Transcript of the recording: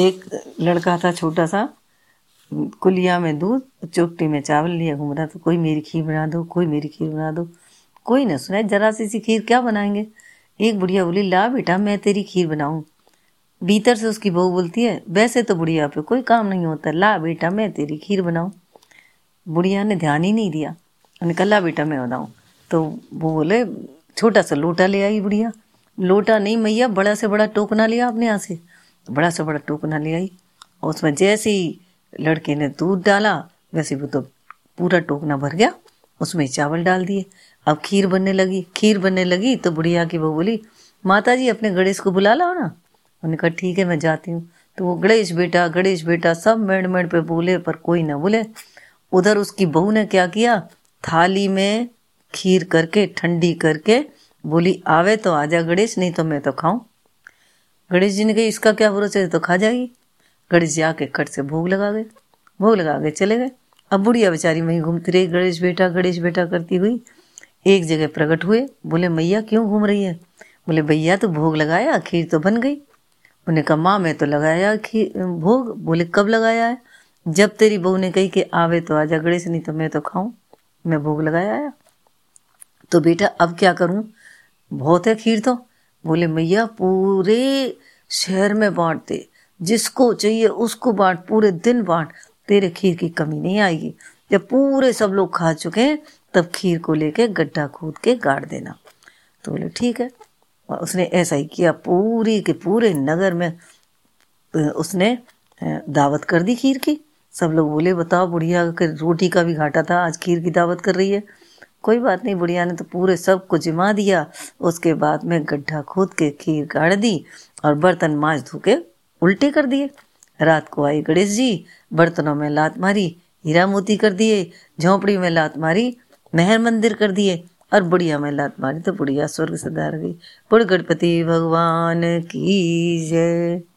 एक लड़का था छोटा सा, कुलिया में दूध, चोपटी में चावल लिया घूम रहा था, कोई मेरी खीर बना दो, कोई मेरी खीर बना दो। कोई ना सुना जरा सी सी खीर क्या बनाएँगे? एक बुढ़िया बोली, ला बेटा, मैं तेरी खीर बनाऊँ। भीतर से उसकी बहू बोलती है, वैसे तो बुढ़िया पे कोई काम नहीं होता। ला बेटा, मैं तेरी खीर बनाऊँ। बुढ़िया ने ध्यान ही नहीं दिया। उन्हें ला बेटा, मैं बनाऊँ। तो वो बोले, छोटा सा लोटा ले आई बुढ़िया। लोटा नहीं मैया, बड़ा से बड़ा टोकना लिया अपने यहाँ से। बड़ा से बड़ा टोकना ले आई। और उसमें जैसे ही लड़के ने दूध डाला, वैसे वो तो पूरा टोकना भर गया। उसमें चावल डाल दिए। अब खीर बनने लगी। खीर बनने लगी तो बुढ़िया की वो बोली माता जी अपने गणेश को बुला लाओ ना। उन्होंने कहा, ठीक है, मैं जाती हूँ। तो वो, गणेश बेटा गणेश बेटा, सब मेड़ मेड़ पे बोले, पर कोई ना बोले। उधर उसकी बहू ने क्या किया? थाली में खीर करके, ठंडी करके बोली, आवे तो आजा गणेश, नहीं तो मैं तो खाऊं। गणेश जी ने कही, इसका क्या भरोसा है तो खा जाएगी। गणेश जी आके कट से भोग लगा गए। भोग लगा के चले गए। अब बुढ़िया बेचारी वहीं घूमती रही। गणेश बेटा गणेश बेटा करती हुई एक जगह प्रकट हुए। बोले, मैया, क्यों घूम रही है? बोले, भैया तो भोग लगाया, खीर तो बन गई। उन्हें कहा, माँ, मैं तो लगाया खीर, भोग। बोले, कब लगाया है? जब तेरी बहू ने कही कि आवे तो आजा गणेश, नहीं तो मैं तो खाऊं। मैं भोग लगाया आया। तो बेटा, अब क्या करूँ? बहुत है खीर तो। बोले, मैया, पूरे शहर में बांट दे। जिसको चाहिए उसको बांट, पूरे दिन बांट। तेरे खीर की कमी नहीं आएगी। जब पूरे सब लोग खा चुके हैं, तब खीर को लेके गड्ढा खोद के गाड़ देना। तो बोले, ठीक है। और उसने ऐसा ही किया, पूरी के पूरे नगर में उसने दावत कर दी खीर की। सब लोग बोले, बताओ, बुढ़िया के रोटी का भी घाटा था, आज खीर की दावत कर रही है। कोई बात नहीं, बुढ़िया ने तो पूरे सबको जिमा दिया। उसके बाद में गड्ढा खोद के खीर गाड़ दी और बर्तन माँज धो के उल्टे कर दिए। रात को आई गणेश जी, बर्तनों में लात मारी, हीरा मोती कर दिए, झोंपड़ी में लात मारी, मेहर मंदिर कर दिए और बुढ़िया में लात मारी तो बुढ़िया स्वर्ग से गई। बुढ़ गणपति भगवान की जय।